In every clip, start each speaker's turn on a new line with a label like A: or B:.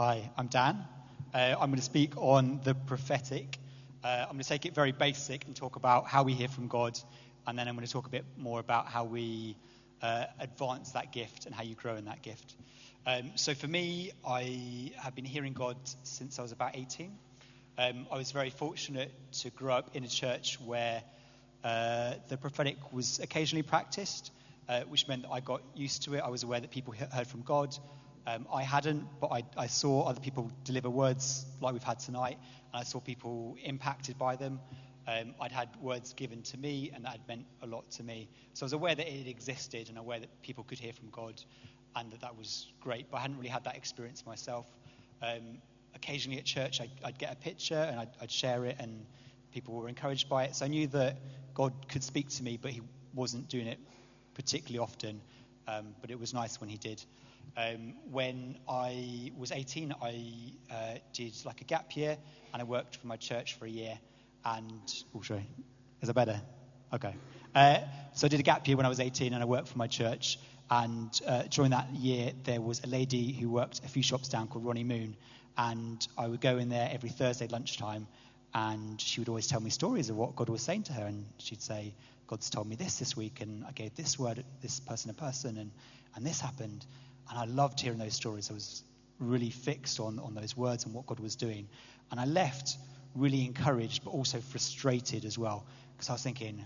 A: Hi, I'm Dan. Uh, I'm going to speak on the prophetic. Uh, I'm going to take it very basic and talk about how we hear from God, and then I'm going to talk a bit more about how we uh, advance that gift and how you grow in that gift. Um, so for me, I have been hearing God since I was about 18. Um, I was very fortunate to grow up in a church where uh, the prophetic was occasionally practiced, uh, which meant that I got used to it. I was aware that people heard from God. Um, I hadn't, but I, I, saw other people deliver words like we've had tonight, and I saw people impacted by them. Um, I'd had words given to me, and that had meant a lot to me. So I was aware that it existed and aware that people could hear from God, and that that was great. But I hadn't really had that experience myself. Um, occasionally at church, I'd, I'd, get a picture and I'd, I'd share it, and people were encouraged by it. So I knew that God could speak to me, but He wasn't doing it particularly often. Um, but it was nice when He did. Um, when I was 18, I uh, did like a gap year and I worked for my church for a year. And, oh, sorry, is that better? Okay. Uh, so I did a gap year when I was 18 and I worked for my church. And uh, during that year, there was a lady who worked a few shops down called Ronnie Moon. And I would go in there every Thursday lunchtime and she would always tell me stories of what God was saying to her. And she'd say, God's told me this this week, and I gave this word, this person a person, and, and this happened. And I loved hearing those stories. I was really fixed on, on those words and what God was doing. And I left really encouraged, but also frustrated as well, because I was thinking,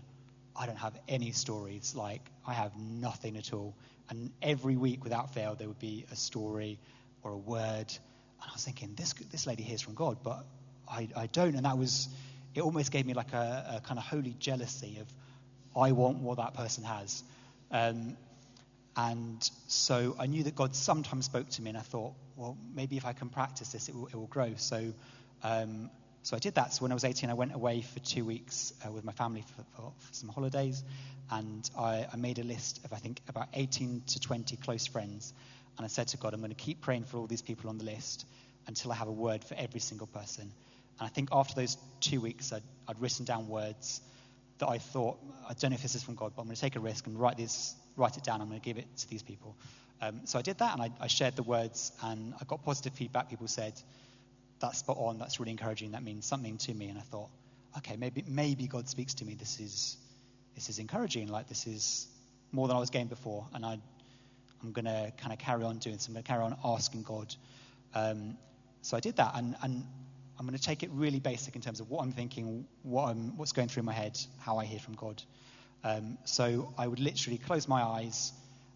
A: I don't have any stories. Like, I have nothing at all. And every week, without fail, there would be a story or a word. And I was thinking, this, this lady hears from God, but I, I don't. And that was, it almost gave me like a, a kind of holy jealousy of, I want what that person has. Um, and so I knew that God sometimes spoke to me, and I thought, well, maybe if I can practice this, it will, it will grow. So, um, so I did that. So when I was 18, I went away for two weeks uh, with my family for, for, for some holidays, and I, I, made a list of I think about 18 to 20 close friends, and I said to God, I'm going to keep praying for all these people on the list until I have a word for every single person. And I think after those two weeks, I'd, I'd written down words that I thought, I don't know if this is from God, but I'm going to take a risk and write these write it down. I'm going to give it to these people. Um, so I did that, and I, I, shared the words, and I got positive feedback. People said, "That's spot on. That's really encouraging. That means something to me." And I thought, okay, maybe maybe God speaks to me. This is this is encouraging. Like this is more than I was getting before, and I I'm going to kind of carry on doing. So I'm going to carry on asking God. Um, so I did that, and, and I'm going to take it really basic in terms of what I'm thinking, what I'm, what's going through my head, how I hear from God. Um, so I would literally close my eyes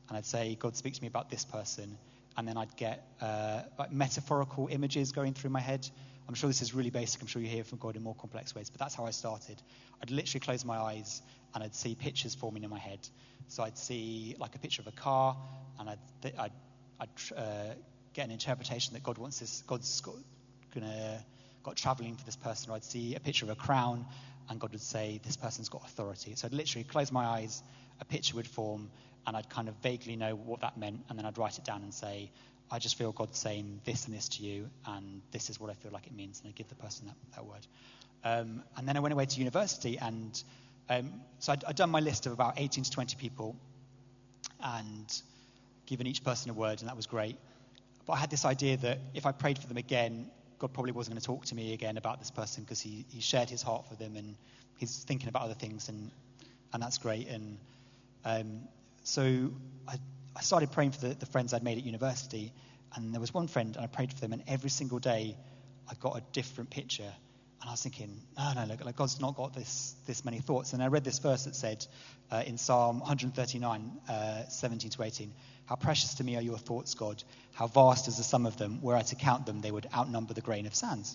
A: and I'd say, God, speak to me about this person. And then I'd get uh, like metaphorical images going through my head. I'm sure this is really basic. I'm sure you hear from God in more complex ways, but that's how I started. I'd literally close my eyes and I'd see pictures forming in my head. So I'd see like a picture of a car, and I'd, I'd, I'd uh, get an interpretation that God wants this, God's gonna got traveling for this person. Or I'd see a picture of a crown, and God would say, This person's got authority. So I'd literally close my eyes, a picture would form, and I'd kind of vaguely know what that meant, and then I'd write it down and say, I just feel God saying this and this to you, and this is what I feel like it means, and I give the person that, that word. Um, and then I went away to university, and um, so i had done my list of about 18 to 20 people, and given each person a word, and that was great. But I had this idea that if I prayed for them again, God probably wasn't going to talk to me again about this person because he, he shared his heart for them and he's thinking about other things and and that's great. And um, so I, I started praying for the, the friends I'd made at university, and there was one friend, and I prayed for them, and every single day I got a different picture. And I was thinking, no, no, look, like God's not got this this many thoughts. And I read this verse that said uh, in Psalm 139, uh, 17 to 18, how precious to me are your thoughts, God. How vast is the sum of them. Were I to count them, they would outnumber the grain of sands.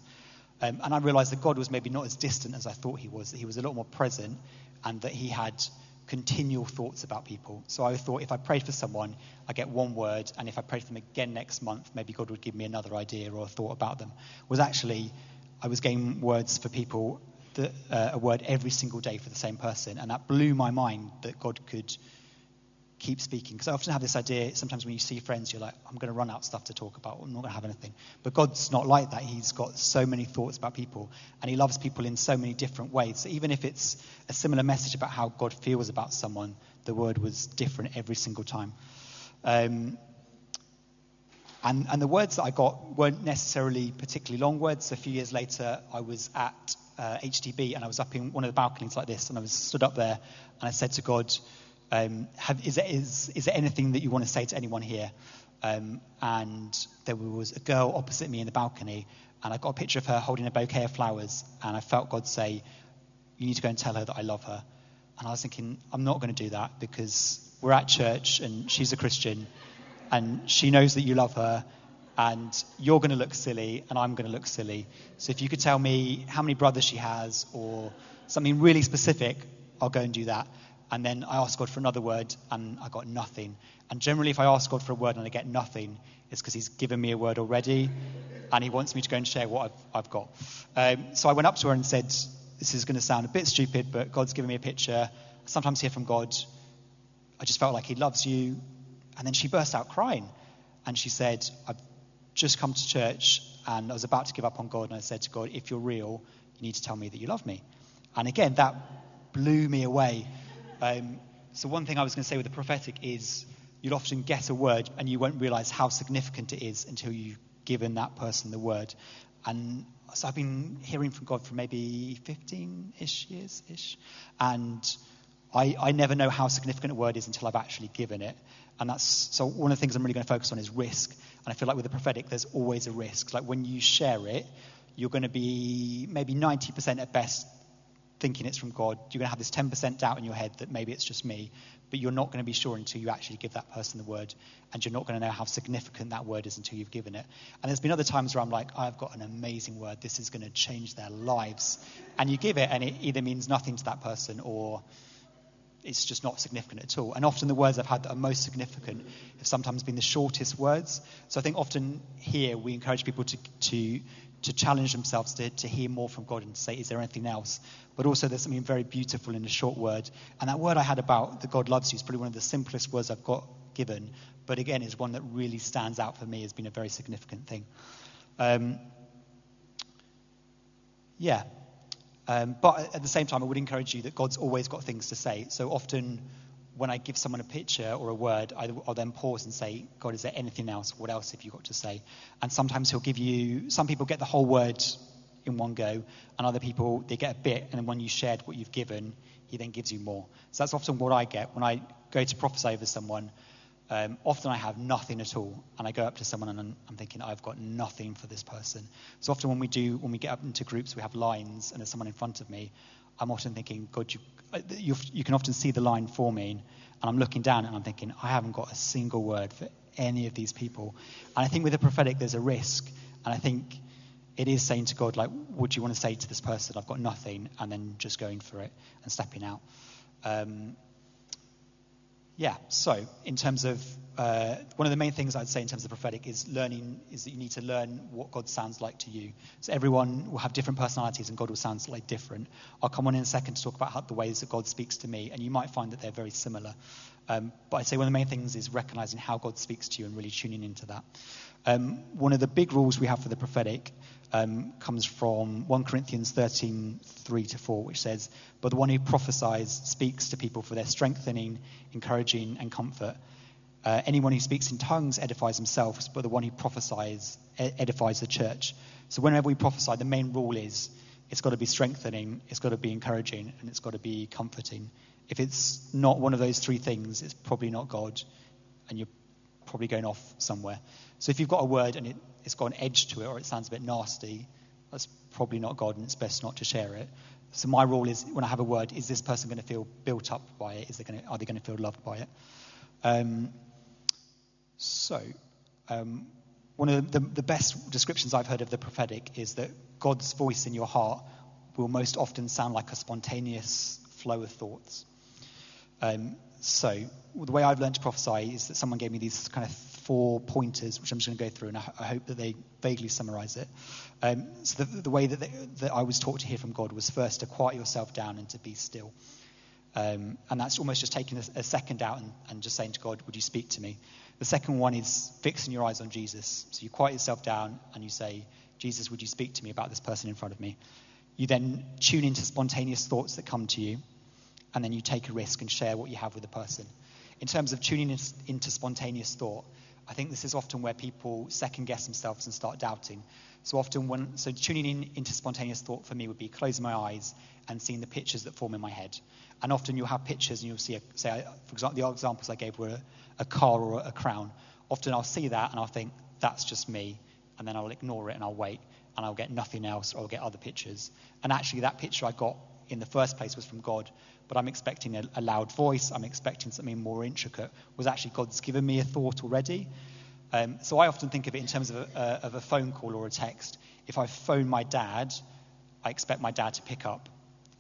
A: Um, and I realized that God was maybe not as distant as I thought he was, that he was a lot more present, and that he had continual thoughts about people. So I thought if I prayed for someone, I get one word, and if I prayed for them again next month, maybe God would give me another idea or a thought about them. Was actually, I was getting words for people, that, uh, a word every single day for the same person, and that blew my mind that God could keep speaking. Because I often have this idea, sometimes when you see friends, you're like, I'm going to run out stuff to talk about. I'm not going to have anything. But God's not like that. He's got so many thoughts about people, and He loves people in so many different ways. So even if it's a similar message about how God feels about someone, the word was different every single time. Um, And, and the words that I got weren't necessarily particularly long words. A few years later, I was at uh, HTB and I was up in one of the balconies like this, and I was stood up there, and I said to God, um, have, is, there, is, is there anything that you want to say to anyone here? Um, and there was a girl opposite me in the balcony, and I got a picture of her holding a bouquet of flowers, and I felt God say, You need to go and tell her that I love her. And I was thinking, I'm not going to do that because we're at church and she's a Christian and she knows that you love her and you're going to look silly and I'm going to look silly. So if you could tell me how many brothers she has or something really specific, I'll go and do that. And then I asked God for another word and I got nothing. And generally, if I ask God for a word and I get nothing, it's because He's given me a word already and He wants me to go and share what I've, I've got. Um, so I went up to her and said, This is going to sound a bit stupid, but God's given me a picture. I sometimes hear from God. I just felt like He loves you. And then she burst out crying. And she said, I've just come to church and I was about to give up on God. And I said to God, If you're real, you need to tell me that you love me. And again, that blew me away. Um, so, one thing I was going to say with the prophetic is you'll often get a word and you won't realize how significant it is until you've given that person the word. And so I've been hearing from God for maybe 15 ish years ish. And I, I never know how significant a word is until I've actually given it. And that's so one of the things I'm really going to focus on is risk. And I feel like with the prophetic, there's always a risk. Like when you share it, you're going to be maybe 90% at best thinking it's from God. You're going to have this 10% doubt in your head that maybe it's just me, but you're not going to be sure until you actually give that person the word, and you're not going to know how significant that word is until you've given it. And there's been other times where I'm like, I've got an amazing word. This is going to change their lives, and you give it, and it either means nothing to that person or it's just not significant at all. And often the words I've had that are most significant have sometimes been the shortest words. So I think often here we encourage people to, to, to challenge themselves to, to hear more from God and to say, is there anything else? But also there's something very beautiful in a short word. And that word I had about that God loves you is probably one of the simplest words I've got given. But again, is one that really stands out for me as being a very significant thing. Um, yeah, um, but at the same time, I would encourage you that God's always got things to say. So often, when I give someone a picture or a word, I'll then pause and say, God, is there anything else? What else have you got to say? And sometimes He'll give you, some people get the whole word in one go, and other people, they get a bit, and then when you shared what you've given, He then gives you more. So that's often what I get when I go to prophesy over someone. Um, often I have nothing at all, and I go up to someone and I'm, I'm, thinking I've got nothing for this person. So often when we do, when we get up into groups, we have lines, and there's someone in front of me. I'm often thinking, God, you, uh, you, can often see the line forming, and I'm looking down and I'm thinking, I haven't got a single word for any of these people. And I think with the prophetic, there's a risk, and I think it is saying to God, like, do you want to say to this person? I've got nothing, and then just going for it and stepping out. Um, yeah, so in terms of uh, one of the main things I'd say in terms of prophetic is learning is that you need to learn what God sounds like to you. So everyone will have different personalities and God will sound slightly different. I'll come on in a second to talk about how, the ways that God speaks to me, and you might find that they're very similar. Um, but I'd say one of the main things is recognizing how God speaks to you and really tuning into that. Um, one of the big rules we have for the prophetic um, comes from 1 Corinthians 13, 3 to 4, which says, But the one who prophesies speaks to people for their strengthening, encouraging, and comfort. Uh, anyone who speaks in tongues edifies himself, but the one who prophesies edifies the church. So whenever we prophesy, the main rule is it's got to be strengthening, it's got to be encouraging, and it's got to be comforting. If it's not one of those three things, it's probably not God, and you're probably going off somewhere. So if you've got a word and it, has got an edge to it or it sounds a bit nasty, that's probably not God and it's best not to share it. So my rule is when I have a word, is this person going to feel built up by it? Is they going to, are they going to feel loved by it? Um, so um, one of the, the best descriptions I've heard of the prophetic is that God's voice in your heart will most often sound like a spontaneous flow of thoughts. Um, so the way I've learned to prophesy is that someone gave me these kind of four pointers, which I'm just going to go through, and I, hope that they vaguely summarize it. Um, so the, the way that, they, that I was taught to hear from God was first to quiet yourself down and to be still. Um, and that's almost just taking a, a second out and, and, just saying to God, Would you speak to me? The second one is fixing your eyes on Jesus. So you quiet yourself down and you say, Jesus, would you speak to me about this person in front of me? You then tune into spontaneous thoughts that come to you and then you take a risk and share what you have with the person. In terms of tuning into spontaneous thought, I think this is often where people second guess themselves and start doubting. So often when so tuning in into spontaneous thought for me would be closing my eyes and seeing the pictures that form in my head. And often you'll have pictures and you'll see, a, say, for example, the examples I gave were a, a car or a crown. Often I'll see that and I'll think that's just me, and then I'll ignore it and I'll wait and I'll get nothing else or I'll get other pictures. And actually, that picture I got in the first place was from God, but I'm expecting a, a loud voice, I'm expecting something more intricate. Was actually God's given me a thought already? Um, so I often think of it in terms of a, of a phone call or a text. If I phone my dad, I expect my dad to pick up.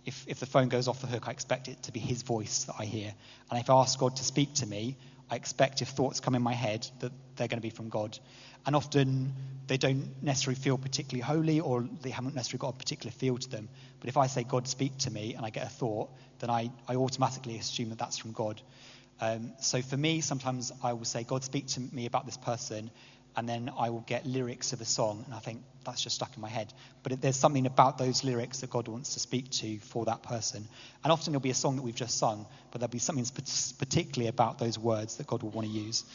A: If, if the phone goes off the hook, I expect it to be his voice that I hear. And if I ask God to speak to me, I expect if thoughts come in my head that they're going to be from God. And often they don't necessarily feel particularly holy or they haven't necessarily got a particular feel to them. But if I say, God, speak to me, and I get a thought, then I, I automatically assume that that's from God. Um, so for me, sometimes I will say, God, speak to me about this person, and then I will get lyrics of a song, and I think that's just stuck in my head. But there's something about those lyrics that God wants to speak to for that person. And often it'll be a song that we've just sung, but there'll be something particularly about those words that God will want to use.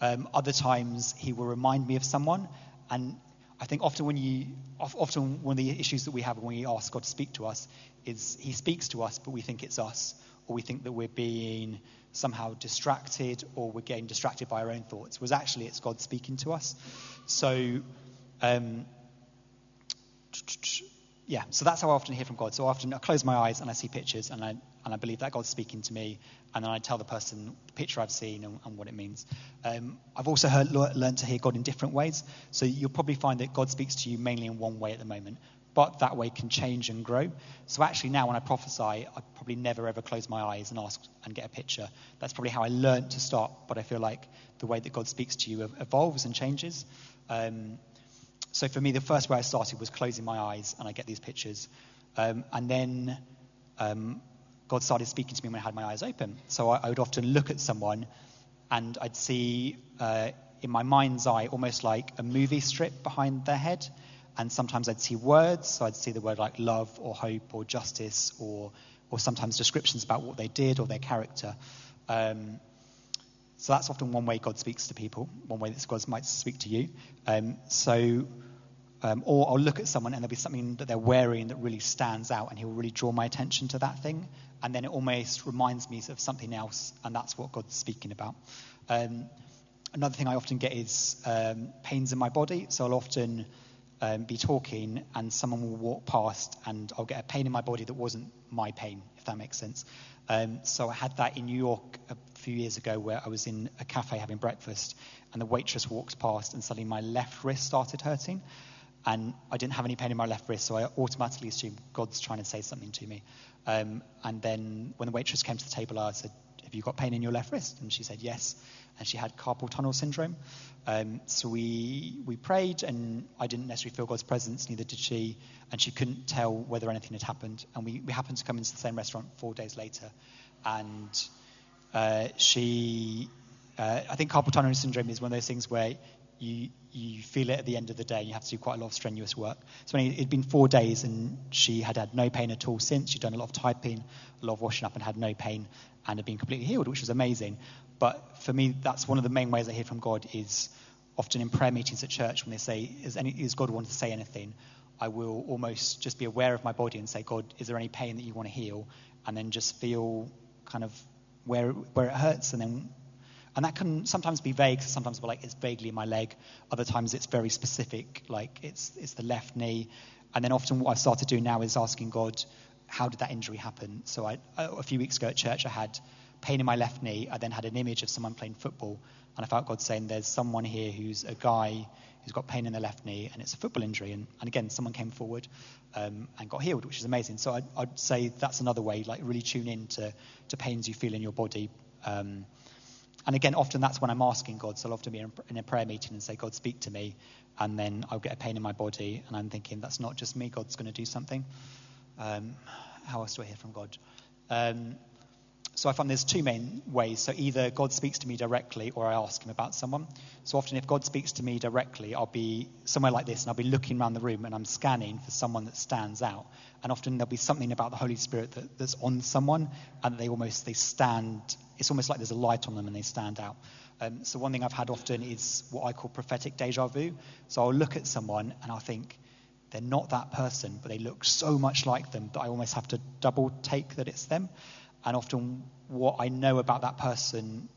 A: Um, other times he will remind me of someone, and I think often when you, often one of the issues that we have when we ask God to speak to us is He speaks to us, but we think it's us, or we think that we're being somehow distracted, or we're getting distracted by our own thoughts. Was actually it's God speaking to us. So, um, yeah. So that's how I often hear from God. So often I close my eyes and I see pictures, and I and I believe that God's speaking to me, and then I tell the person the picture I've seen and, and what it means. Um, I've also heard, learned to hear God in different ways. So you'll probably find that God speaks to you mainly in one way at the moment, but that way can change and grow. So actually now when I prophesy, I probably never ever close my eyes and ask and get a picture. That's probably how I learned to start, but I feel like the way that God speaks to you evolves and changes. Um, so for me, the first way I started was closing my eyes and I get these pictures. Um, and then um, God started speaking to me when I had my eyes open. So I, I would often look at someone and I'd see uh, in my mind's eye almost like a movie strip behind their head. And sometimes I'd see words. So I'd see the word like love or hope or justice or, or sometimes descriptions about what they did or their character. Um, so that's often one way God speaks to people, one way that God might speak to you. Um, so um, or I'll look at someone and there'll be something that they're wearing that really stands out, and he'll really draw my attention to that thing. And then it almost reminds me of something else, and that's what God's speaking about. Um, another thing I often get is um, pains in my body. So I'll often um, be talking, and someone will walk past, and I'll get a pain in my body that wasn't my pain, if that makes sense. Um, so I had that in New York a few years ago, where I was in a cafe having breakfast, and the waitress walks past, and suddenly my left wrist started hurting and I didn't have any pain in my left wrist, so I automatically assumed God's trying to say something to me. Um, and then when the waitress came to the table, I said, "Have you got pain in your left wrist?" And she said, "Yes." And she had carpal tunnel syndrome. Um, so we we prayed, and I didn't necessarily feel God's presence, neither did she, and she couldn't tell whether anything had happened. And we, we happened to come into the same restaurant four days later, and uh, she. Uh, I think carpal tunnel syndrome is one of those things where you you feel it at the end of the day. And you have to do quite a lot of strenuous work. So it had been four days, and she had had no pain at all since. She'd done a lot of typing, a lot of washing up, and had no pain, and had been completely healed, which was amazing. But for me, that's one of the main ways I hear from God is often in prayer meetings at church when they say, "Is, any, is God wanting to say anything?" I will almost just be aware of my body and say, "God, is there any pain that you want to heal?" And then just feel kind of where where it hurts, and then and that can sometimes be vague. Sometimes we're like it's vaguely in my leg. Other times it's very specific, like it's it's the left knee. And then often what I've started doing now is asking God, how did that injury happen? So I, a few weeks ago at church, I had pain in my left knee. I then had an image of someone playing football, and I felt God saying, "There's someone here who's a guy who's got pain in the left knee, and it's a football injury." And, and again, someone came forward um, and got healed, which is amazing. So I'd, I'd, say that's another way, like really tune in to, to pains you feel in your body. Um, and again, often that's when I'm asking God. So I'll often be in a prayer meeting and say, God, speak to me. And then I'll get a pain in my body. And I'm thinking, that's not just me. God's going to do something. Um, how else do I hear from God? Um, so I find there's two main ways. So either God speaks to me directly or I ask him about someone. So often if God speaks to me directly, I'll be somewhere like this and I'll be looking around the room and I'm scanning for someone that stands out. And often there'll be something about the Holy Spirit that, that's on someone and they almost, they stand it's almost like there's a light on them and they stand out. Um, so one thing I've had often is what I call prophetic deja vu. So I'll look at someone and I'll think they're not that person, but they look so much like them that I almost have to double take that it's them. And often what I know about that person,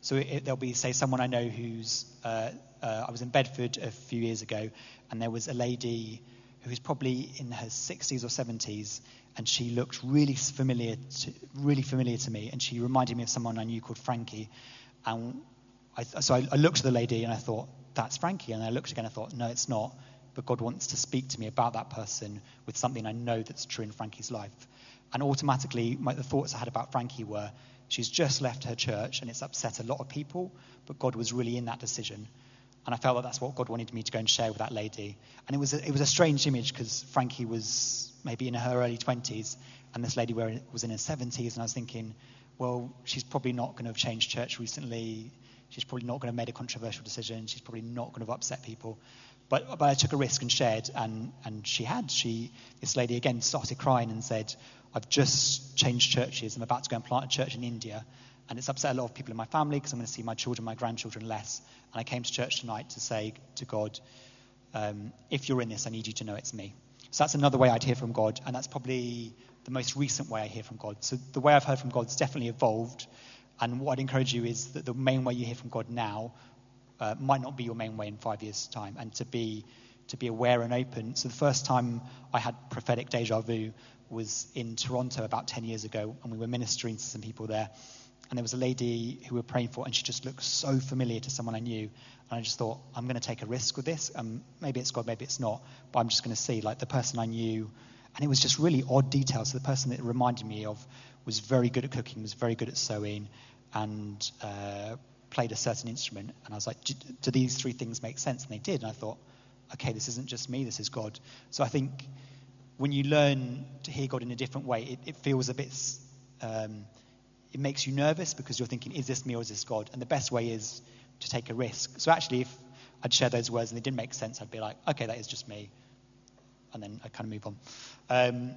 A: so it, there'll be say someone I know who's uh, uh, I was in Bedford a few years ago, and there was a lady who was probably in her 60s or 70s, and she looked really familiar, to, really familiar to me, and she reminded me of someone I knew called Frankie. And I, so I, I looked at the lady and I thought, that's Frankie. And I looked again and I thought, no, it's not. But God wants to speak to me about that person with something I know that's true in Frankie's life. And automatically, my, the thoughts I had about Frankie were, she's just left her church and it's upset a lot of people, but God was really in that decision. And I felt that that's what God wanted me to go and share with that lady. And it was a, it was a strange image because Frankie was maybe in her early 20s and this lady was in her 70s. And I was thinking, well, she's probably not going to have changed church recently. She's probably not going to have made a controversial decision. She's probably not going to have upset people. But, but I took a risk and shared, and, and she had. She, this lady again started crying and said, I've just changed churches. I'm about to go and plant a church in India. And it's upset a lot of people in my family because I'm going to see my children, my grandchildren less. And I came to church tonight to say to God, um, if you're in this, I need you to know it's me. So that's another way I'd hear from God. And that's probably the most recent way I hear from God. So the way I've heard from God's definitely evolved. And what I'd encourage you is that the main way you hear from God now uh, might not be your main way in five years' time, and to be to be aware and open. So the first time I had prophetic deja vu was in Toronto about 10 years ago, and we were ministering to some people there. And there was a lady who we were praying for, and she just looked so familiar to someone I knew. And I just thought, I'm going to take a risk with this. Um, maybe it's God, maybe it's not, but I'm just going to see. Like the person I knew, and it was just really odd details. So the person that it reminded me of was very good at cooking, was very good at sewing, and uh, played a certain instrument. And I was like, do, these three things make sense? And they did. And I thought, okay, this isn't just me, this is God. So I think when you learn to hear God in a different way, it, it feels a bit, um, it makes you nervous because you're thinking, is this me or is this God? And the best way is to take a risk. So actually, if I'd share those words and they didn't make sense, I'd be like, okay, that is just me. And then I kind of move on. Um,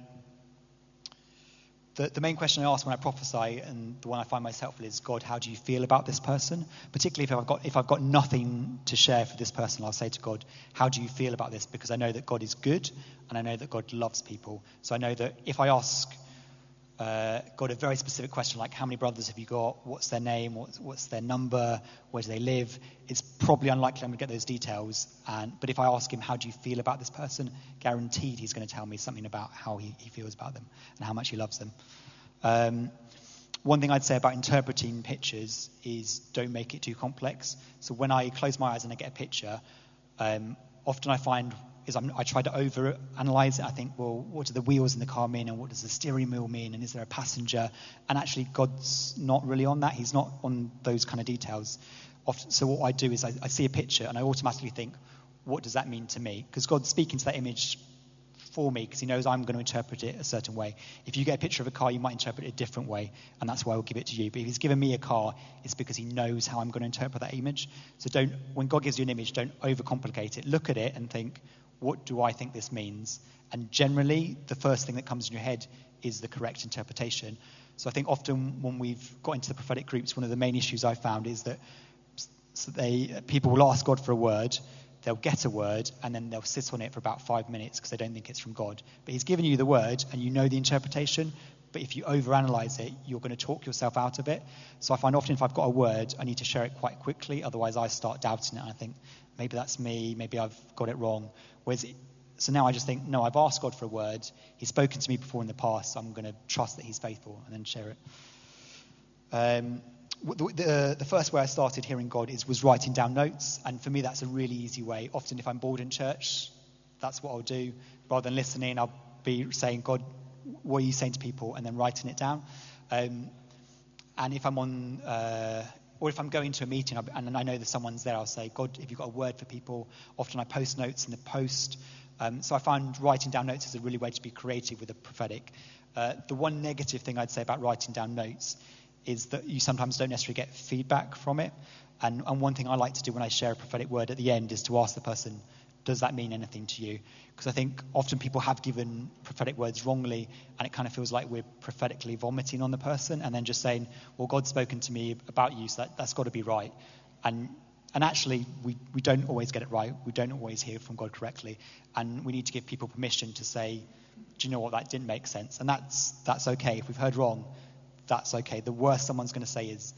A: the, the main question I ask when I prophesy and the one I find helpful is, God, how do you feel about this person? Particularly if I've got, if I've got nothing to share for this person, I'll say to God, how do you feel about this? Because I know that God is good and I know that God loves people. So I know that if I ask uh, got a very specific question like how many brothers have you got, what's their name, what's, what's their number, where do they live, it's probably unlikely I'm going to get those details. And, but if I ask him, how do you feel about this person, guaranteed he's going to tell me something about how he, he feels about them and how much he loves them. Um, one thing I'd say about interpreting pictures is don't make it too complex. So when I close my eyes and I get a picture, um, often I find is I'm, i try to over analyze it. I think, well, what do the wheels in the car mean, and what does the steering wheel mean, and is there a passenger? And actually, God's not really on that. He's not on those kind of details. Often, so what I do is I, I see a picture and I automatically think, what does that mean to me? Because God's speaking to that image for me because he knows I'm going to interpret it a certain way. If you get a picture of a car, you might interpret it a different way, and that's why I'll give it to you. But if he's given me a car, it's because he knows how I'm going to interpret that image. So don't, when God gives you an image, don't overcomplicate it. Look at it and think, what do I think this means? And generally, the first thing that comes in your head is the correct interpretation. So I think often when we've got into the prophetic groups, one of the main issues I've found is that so they, people will ask God for a word, they'll get a word, and then they'll sit on it for about five minutes because they don't think it's from God. But He's given you the word, and you know the interpretation. But if you overanalyze it, you're going to talk yourself out of it. So I find often if I've got a word, I need to share it quite quickly. Otherwise, I start doubting it, and I think maybe that's me, maybe I've got it wrong. Whereas, so now I just think, no, I've asked God for a word. He's spoken to me before in the past. So I'm going to trust that He's faithful and then share it. Um, the, the, the, first way I started hearing God is was writing down notes, and for me that's a really easy way. Often, if I'm bored in church, that's what I'll do. Rather than listening, I'll be saying, "God, what are you saying to people?" and then writing it down. Um, and if I'm on, uh, or if I'm going to a meeting and I know that someone's there, I'll say, God, if you've got a word for people, often I post notes in the post. Um, so I find writing down notes is a really way to be creative with the prophetic. Uh, the one negative thing I'd say about writing down notes is that you sometimes don't necessarily get feedback from it. And, and one thing I like to do when I share a prophetic word at the end is to ask the person, does that mean anything to you? Because I think often people have given prophetic words wrongly, and it kind of feels like we're prophetically vomiting on the person and then just saying, well, God's spoken to me about you, so that, that's got to be right. and and actually, we, we don't always get it right. We don't always hear from God correctly. And we need to give people permission to say, do you know what, that didn't make sense? And that's, that's okay. If we've heard wrong, that's okay. The worst someone's going to say is,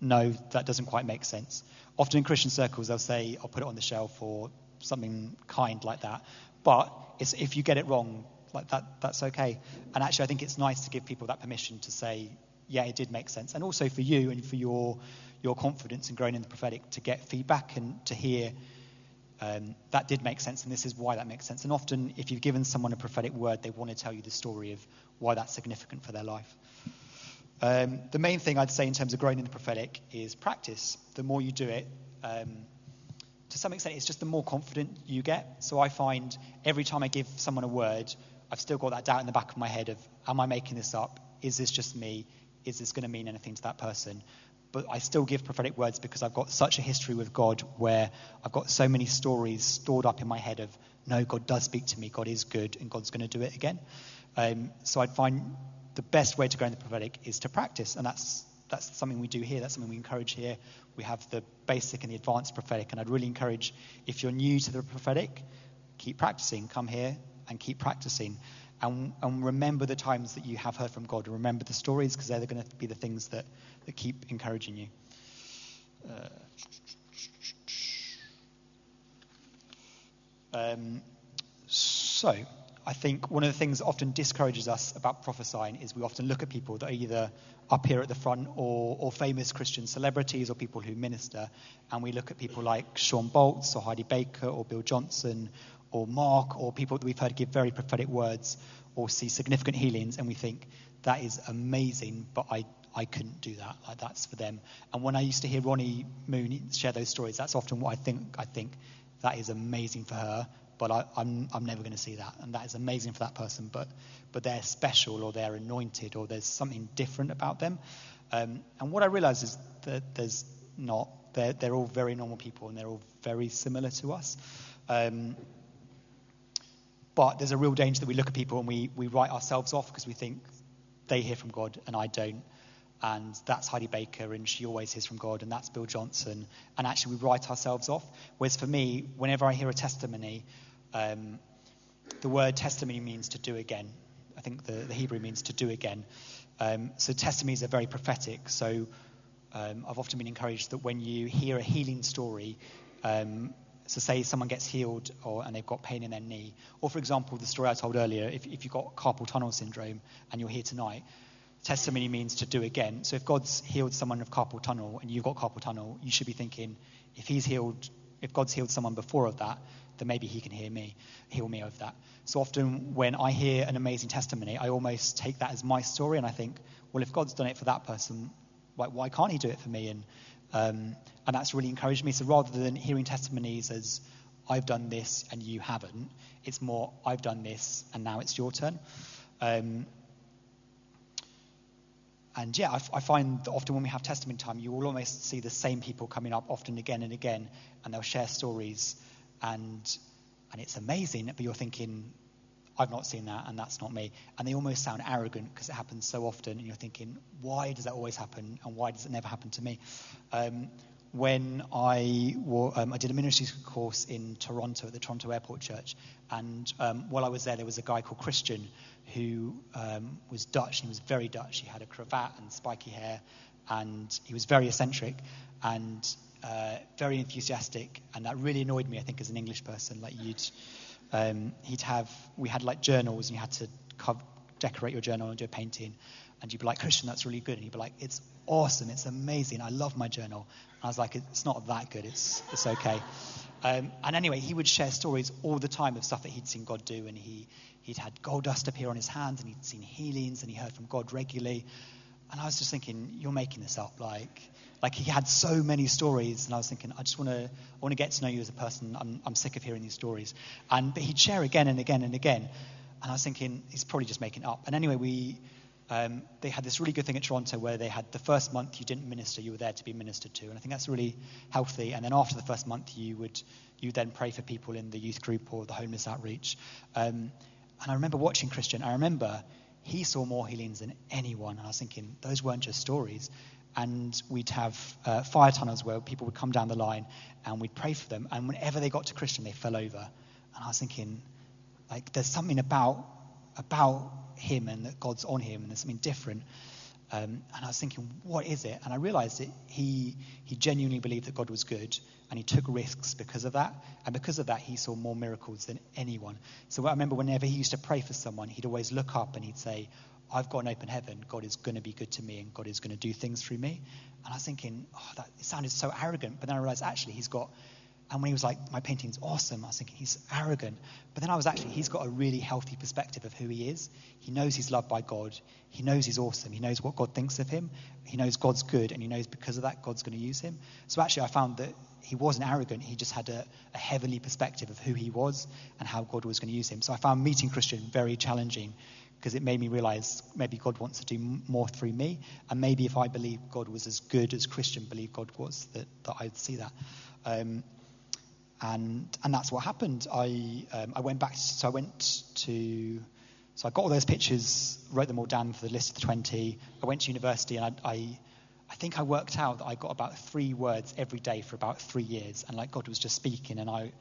A: no, that doesn't quite make sense. Often in Christian circles, they'll say, I'll put it on the shelf or something kind like that. But if you get it wrong, like that, that's okay. And actually, I think it's nice to give people that permission to say, yeah, it did make sense. And also for you and for your your confidence in growing in the prophetic to get feedback and to hear um, that did make sense and this is why that makes sense. And often, if you've given someone a prophetic word, they want to tell you the story of why that's significant for their life. Um, the main thing I'd say in terms of growing in the prophetic is practice. The more you do it, um, to some extent, it's just the more confident you get. So I find every time I give someone a word, I've still got that doubt in the back of my head of, am I making this up? Is this just me? Is this going to mean anything to that person? but I still give prophetic words because I've got such a history with God where I've got so many stories stored up in my head of, no, God does speak to me, God is good, and God's going to do it again. Um, so I'd find the best way to go in the prophetic is to practice, and that's that's something we do here. That's something we encourage here. We have the basic and the advanced prophetic, and I'd really encourage if you're new to the prophetic, keep practicing. Come here and keep practicing and, and remember the times that you have heard from God. Remember the stories because they're going to be the things that, that keep encouraging you. Uh, um, so, I think one of the things that often discourages us about prophesying is we often look at people that are either up here at the front or, or famous Christian celebrities or people who minister, and we look at people like Shawn Bolz or Heidi Baker or Bill Johnson or Mark or people that we've heard give very prophetic words or see significant healings, and we think that is amazing, but I, I couldn't do that. Like that's for them. And when I used to hear Ronnie Moon share those stories, that's often what I think. I think that is amazing for her, but I, I'm I'm never going to see that, and that is amazing for that person. But but they're special, or they're anointed, or there's something different about them. Um, and what I realise is that there's not. They're they're all very normal people, and they're all very similar to us. Um, but there's a real danger that we look at people and we, we write ourselves off because we think they hear from God and I don't. And that's Heidi Baker and she always hears from God and that's Bill Johnson. And actually, we write ourselves off. Whereas for me, whenever I hear a testimony, um, the word testimony means to do again. I think the, the Hebrew means to do again. Um, so testimonies are very prophetic. So um, I've often been encouraged that when you hear a healing story, um, so say someone gets healed or, and they've got pain in their knee. Or for example, the story I told earlier, if, if you've got carpal tunnel syndrome and you're here tonight, testimony means to do again. So if God's healed someone of carpal tunnel and you've got carpal tunnel, you should be thinking, if he's healed, if God's healed someone before of that, then maybe he can hear me, heal me of that. So often when I hear an amazing testimony, I almost take that as my story and I think, well, if God's done it for that person, why, why can't he do it for me? And um, and that's really encouraged me. So rather than hearing testimonies as I've done this and you haven't, it's more I've done this and now it's your turn. Um, and yeah, I, I, find that often when we have testimony time, you will almost see the same people coming up often again and again, and they'll share stories, and and it's amazing. But you're thinking, I've not seen that, and that's not me. And they almost sound arrogant because it happens so often, and you're thinking, why does that always happen, and why does it never happen to me? Um, when I, um, I did a ministry course in Toronto at the Toronto Airport Church, and um, while I was there, there was a guy called Christian who um, was Dutch. He was very Dutch. He had a cravat and spiky hair, and he was very eccentric and uh, very enthusiastic, and that really annoyed me. I think as an English person, like you'd um, he'd have, we had like journals and you had to co- decorate your journal and do a painting. And you'd be like, Christian, that's really good. And he'd be like, it's awesome. It's amazing. I love my journal. And I was like, it's not that good. It's, it's okay. Um, and anyway, he would share stories all the time of stuff that he'd seen God do. And he, he'd had gold dust appear on his hands and he'd seen healings and he heard from God regularly. And I was just thinking, you're making this up. Like, like he had so many stories, and I was thinking, I just want to, I want to get to know you as a person. I'm, I'm sick of hearing these stories. And but he'd share again and again and again, and I was thinking he's probably just making it up. And anyway, we, um, they had this really good thing at Toronto where they had the first month you didn't minister, you were there to be ministered to, and I think that's really healthy. And then after the first month, you would, you then pray for people in the youth group or the homeless outreach. Um, and I remember watching Christian. I remember he saw more healings than anyone. And I was thinking, those weren't just stories. and we'd have uh, fire tunnels where people would come down the line and we'd pray for them. And whenever they got to Christian, they fell over. And I was thinking, like, there's something about about him and that God's on him and there's something different. Um, and I was thinking, what is it? And I realized that he, he genuinely believed that God was good and he took risks because of that. And because of that, he saw more miracles than anyone. So I remember whenever he used to pray for someone, he'd always look up and he'd say, I've got an open heaven. God is going to be good to me and God is going to do things through me. And I was thinking, oh, that sounded so arrogant. But then I realized actually he's got and when he was like, my painting's awesome, I was thinking, he's arrogant. But then I was actually, he's got a really healthy perspective of who he is. He knows he's loved by God. He knows he's awesome. He knows what God thinks of him. He knows God's good. And he knows because of that, God's going to use him. So actually, I found that he wasn't arrogant. He just had a, a heavenly perspective of who he was and how God was going to use him. So I found meeting Christian very challenging because it made me realize maybe God wants to do more through me. And maybe if I believe God was as good as Christian believed God was, that, that I'd see that. Um, and and that's what happened. I um, I went back. So I went to. So I got all those pictures, wrote them all down for the list of the 20. I went to university and I, I, I think I worked out that I got about three words every day for about three years. And like God was just speaking and I,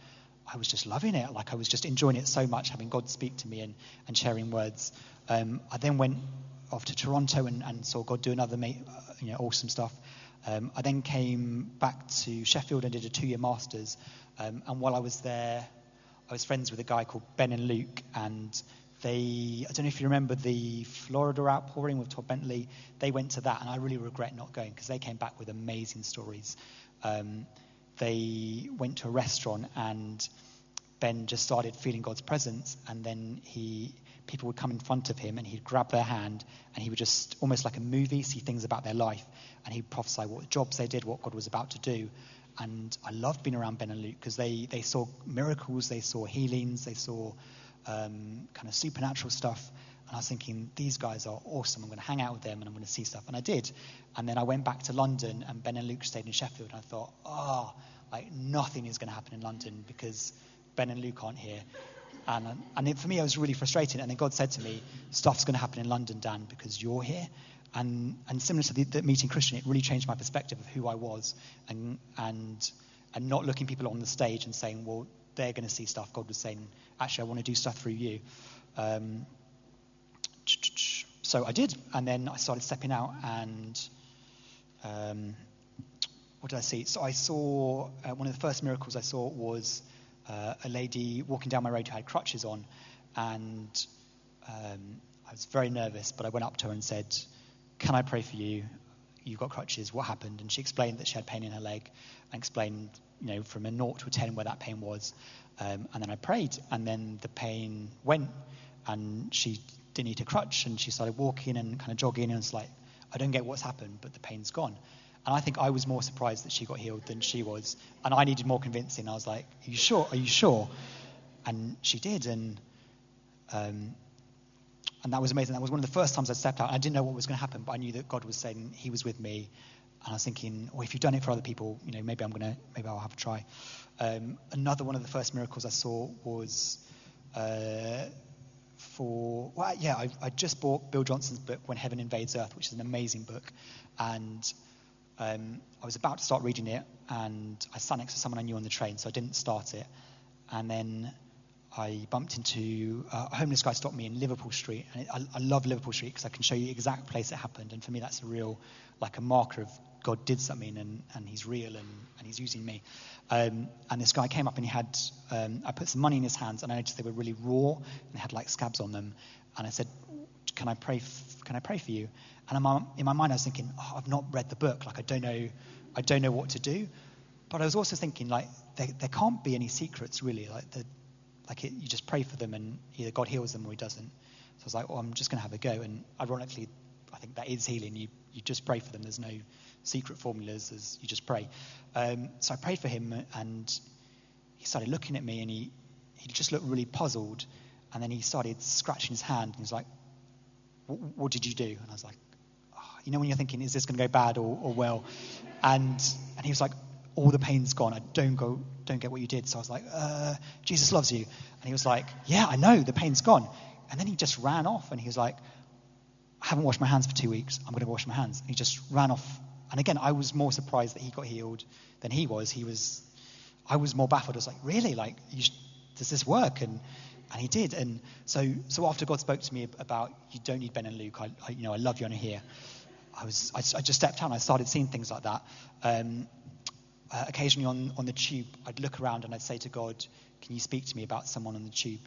A: I was just loving it. Like I was just enjoying it so much, having God speak to me and, and sharing words. Um, I then went off to Toronto and, and saw God do another, you know, awesome stuff. Um, I then came back to Sheffield and did a two-year master's. Um, and while I was there, I was friends with a guy called Ben and Luke, and they, I don't know if you remember the Florida outpouring with Todd Bentley, they went to that, and I really regret not going because they came back with amazing stories. Um, they went to a restaurant, and Ben just started feeling God's presence, and then he, people would come in front of him, and he'd grab their hand, and he would just, almost like a movie, see things about their life, and he'd prophesy what jobs they did, what God was about to do. And I loved being around Ben and Luke because they, they saw miracles, they saw healings, they saw um, kind of supernatural stuff. And I was thinking, these guys are awesome. I'm going to hang out with them and I'm going to see stuff. And I did. And then I went back to London and Ben and Luke stayed in Sheffield. And I thought, oh, like nothing is going to happen in London because Ben and Luke aren't here. And, and it, for me, it was really frustrating. And then God said to me, stuff's going to happen in London, Dan, because you're here. And, and similar to the, the, meeting Christian, it really changed my perspective of who I was and, and, and not looking people on the stage and saying, well, they're going to see stuff. God was saying, actually, I want to do stuff through you. Um, so I did. And then I started stepping out and um, what did I see? So I saw uh, one of the first miracles I saw was uh, a lady walking down my road who had crutches on. And um, I was very nervous, but I went up to her and said, can I pray for you? You've got crutches. What happened? And she explained that she had pain in her leg and explained, you know, from a naught to a 10 where that pain was. Um, and then I prayed, and then the pain went, and she didn't need a crutch, and she started walking and kind of jogging, and it's like, I don't get what's happened, but the pain's gone. And I think I was more surprised that she got healed than she was. And I needed more convincing. I was like, Are you sure? Are you sure? And she did. And um, and that was amazing. That was one of the first times I stepped out. I didn't know what was going to happen, but I knew that God was saying He was with me. And I was thinking, well, if you've done it for other people, you know, maybe I'm gonna, maybe I'll have a try. Um, another one of the first miracles I saw was uh, for, well, yeah, I, I, just bought Bill Johnson's book, When Heaven Invades Earth, which is an amazing book, and um, I was about to start reading it, and I sat next to someone I knew on the train, so I didn't start it, and then I bumped into uh, a homeless guy stopped me in Liverpool Street, and I, I love Liverpool Street because I can show you the exact place it happened, and for me that's a real, like a marker of God did something and, and He's real and, and He's using me. Um, and this guy came up and he had, um, I put some money in his hands, and I noticed they were really raw and they had like scabs on them, and I said, "Can I pray? F- can I pray for you?" And in my, in my mind I was thinking, oh, I've not read the book, like I don't know, I don't know what to do. But I was also thinking, like, there, there can't be any secrets really. Like the like it, you just pray for them and either God heals them or he doesn't. So I was like, well, I'm just going to have a go. And ironically, I think that is healing. You, you just pray for them. There's no secret formulas. There's, you just pray. Um, so I prayed for him and he started looking at me and he, he just looked really puzzled. And then he started scratching his hand and he was like, what did you do? And I was like, oh, you know, when you're thinking, is this going to go bad or, or well? And, and he was like, all the pain's gone. I don't go, don't get what you did. So I was like, uh, Jesus loves you. And he was like, yeah, I know, the pain's gone. And then he just ran off and he was like, I haven't washed my hands for two weeks. I'm going to wash my hands. And he just ran off and again, I was more surprised that he got healed than he was. He was, I was more baffled. I was like, really? Like, sh- does this work? And and he did. And so, so after God spoke to me about you don't need Ben and Luke, I, I you know, I love you and I here. I was, I, I, just stepped out and I started seeing things like that. Um, uh, occasionally on, on the tube, I'd look around and I'd say to God, can you speak to me about someone on the tube?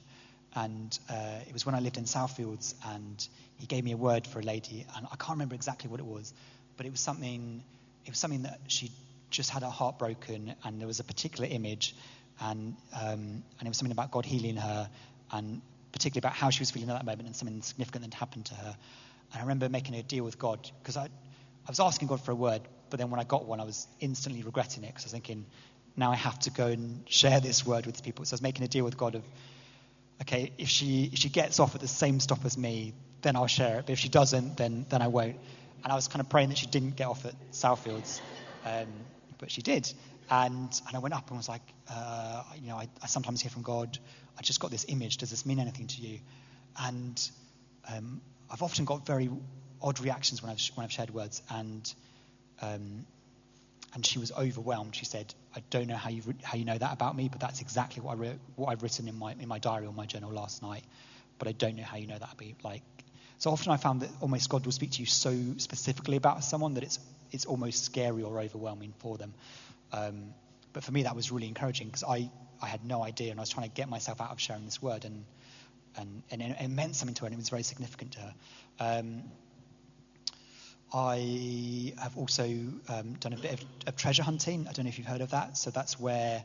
A: And uh, it was when I lived in Southfields, and he gave me a word for a lady, and I can't remember exactly what it was, but it was something. It was something that she just had her heart broken, and there was a particular image, and um, and it was something about God healing her, and particularly about how she was feeling at that moment, and something significant that happened to her. And I remember making a deal with God because I, I was asking God for a word, but then when I got one, I was instantly regretting it because I was thinking, now I have to go and share this word with people. So I was making a deal with God of, okay, if she if she gets off at the same stop as me, then I'll share it. But if she doesn't, then then I won't. And I was kind of praying that she didn't get off at Southfields, um, but she did. And and I went up and was like, uh, you know, I, I, sometimes hear from God. I just got this image. Does this mean anything to you? And um, I've often got very odd reactions when I've when I've shared words and. Um, and she was overwhelmed. She said, "I don't know how you how you know that about me, but that's exactly what I wrote, what I've written in my in my diary or my journal last night. But I don't know how you know that me. Like, so often I found that almost God will speak to you so specifically about someone that it's it's almost scary or overwhelming for them. Um, but for me, that was really encouraging because I I had no idea, and I was trying to get myself out of sharing this word, and and and it, it meant something to her, and it was very significant to her. Um, I have also um, done a bit of, of, treasure hunting. I don't know if you've heard of that. So that's where,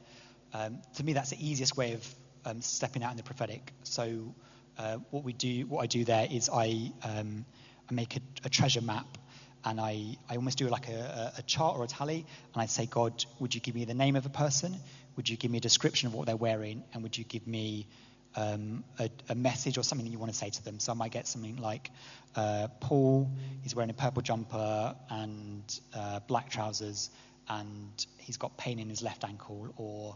A: um, to me, that's the easiest way of um, stepping out in the prophetic. So uh, what we do, what I do there is I, um, I make a, a, treasure map, and I, I almost do like a, a, chart or a tally, and I say, God, would you give me the name of a person? Would you give me a description of what they're wearing? And would you give me um, a, a, message or something that you want to say to them. So I might get something like uh, Paul, he's wearing a purple jumper and uh, black trousers, and he's got pain in his left ankle, or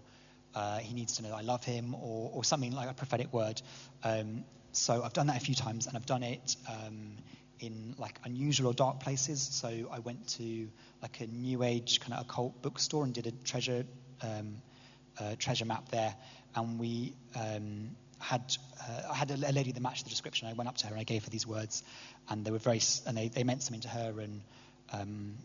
A: uh, he needs to know that I love him, or, or something like a prophetic word. Um, so I've done that a few times, and I've done it um, in like unusual or dark places. So I went to like a new age kind of occult bookstore and did a treasure um, treasure map there, and we um, had uh, I had a, lady that matched the description. I went up to her and I gave her these words, and they were very and they, they meant something to her. And um,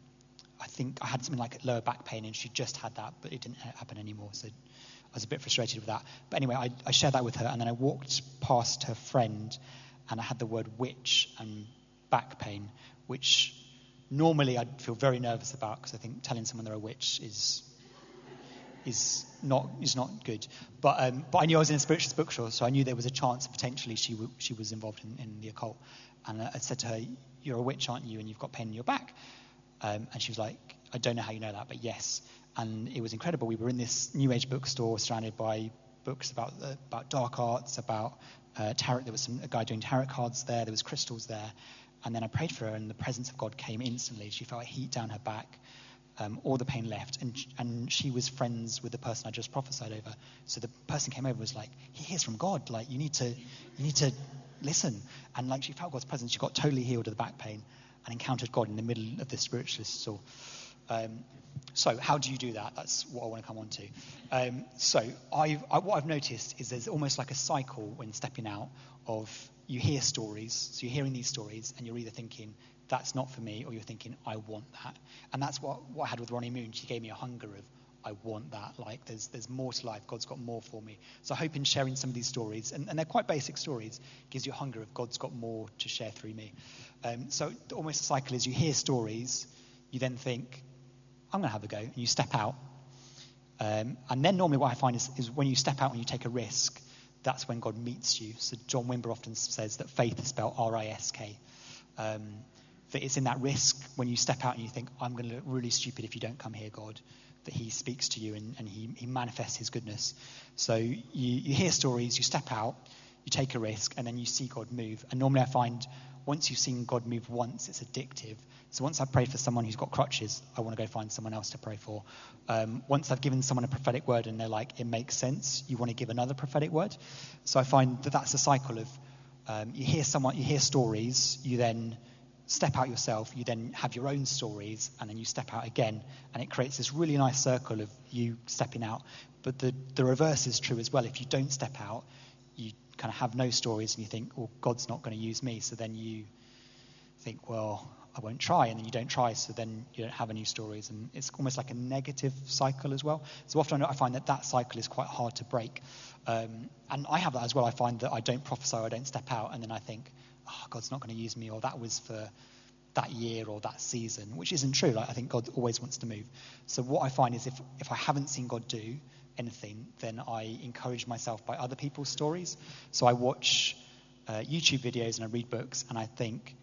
A: I think I had something like lower back pain, and she just had that, but it didn't happen anymore. So I was a bit frustrated with that. But anyway, I, I shared that with her, and then I walked past her friend, and I had the word witch and back pain, which normally I'd feel very nervous about because I think telling someone they're a witch is is not is not good. But um, but I knew I was in a spiritualist bookstore, so I knew there was a chance potentially she w- she was involved in, in the occult. And I said to her, "You're a witch, aren't you? And you've got pain in your back." Um, and she was like, "I don't know how you know that, but yes." And it was incredible. We were in this new age bookstore, surrounded by books about about dark arts, about uh, tarot. There was some, a guy doing tarot cards there. There was crystals there. And then I prayed for her, and the presence of God came instantly. She felt a heat down her back um, all the pain left. And, and she was friends with the person I just prophesied over. So the person came over was like, he hears from God. Like, you need to, you need to listen. And like, she felt God's presence. She got totally healed of the back pain and encountered God in the middle of this spiritualist store. Um, so how do you do that? That's what I want to come on to. Um, so I've, I, what I've noticed is there's almost like a cycle when stepping out of you hear stories. So you're hearing these stories and you're either thinking, that's not for me, or you're thinking, I want that. And that's what, what I had with Ronnie Moon. She gave me a hunger of, I want that. Like, there's, there's more to life. God's got more for me. So I hope in sharing some of these stories, and, and they're quite basic stories, gives you a hunger of God's got more to share through me. Um, so almost the cycle is you hear stories, you then think, I'm going to have a go, and you step out. Um, and then normally what I find is, is when you step out and you take a risk, that's when God meets you. So John Wimber often says that faith is spelled R-I-S-K. Um, that it's in that risk when you step out and you think, I'm going to look really stupid if you don't come here, God, that He speaks to you and, and he, he manifests His goodness. So you, you hear stories, you step out, you take a risk, and then you see God move. And normally I find once you've seen God move once, it's addictive. So once I've prayed for someone who's got crutches, I want to go find someone else to pray for. Um, once I've given someone a prophetic word and they're like, it makes sense, you want to give another prophetic word. So I find that that's a cycle of um, you hear someone, you hear stories, you then step out yourself, you then have your own stories, and then you step out again, and it creates this really nice circle of you stepping out. But the, the reverse is true as well. If you don't step out, you kind of have no stories, and you think, well, God's not going to use me. So then you think, well, I won't try, and then you don't try, so then you don't have any stories, and it's almost like a negative cycle as well. So often I find that that cycle is quite hard to break, um, and I have that as well. I find that I don't prophesy, I don't step out, and then I think, oh, God's not going to use me, or that was for that year or that season, which isn't true. Like I think God always wants to move. So what I find is if if I haven't seen God do anything, then I encourage myself by other people's stories. So I watch uh, YouTube videos and I read books, and I think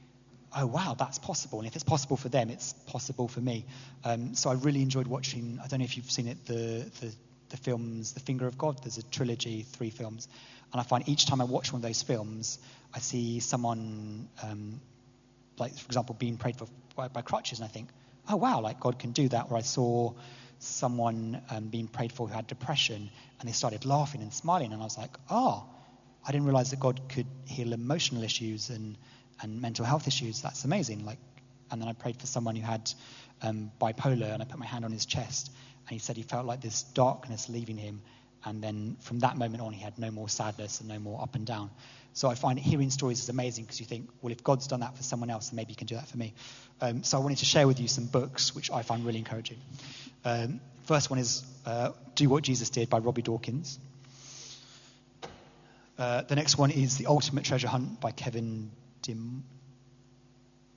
A: oh wow, that's possible. And if it's possible for them, it's possible for me. Um, so I really enjoyed watching. I don't know if you've seen it, the, the the films, The Finger of God. There's a trilogy, three films, and I find each time I watch one of those films, I see someone, um, like for example, being prayed for by, by, crutches, and I think, oh wow, like God can do that. Or I saw someone um, being prayed for who had depression, and they started laughing and smiling, and I was like, oh, I didn't realize that God could heal emotional issues and and mental health issues, that's amazing. Like, and then I prayed for someone who had um, bipolar, and I put my hand on his chest, and he said he felt like this darkness leaving him, and then from that moment on, he had no more sadness and no more up and down. So I find hearing stories is amazing because you think, well, if God's done that for someone else, then maybe He can do that for me. Um, so I wanted to share with you some books which I find really encouraging. Um, first one is uh, Do What Jesus Did by Robby Dawkins. Uh, the next one is The Ultimate Treasure Hunt by Kevin Dim,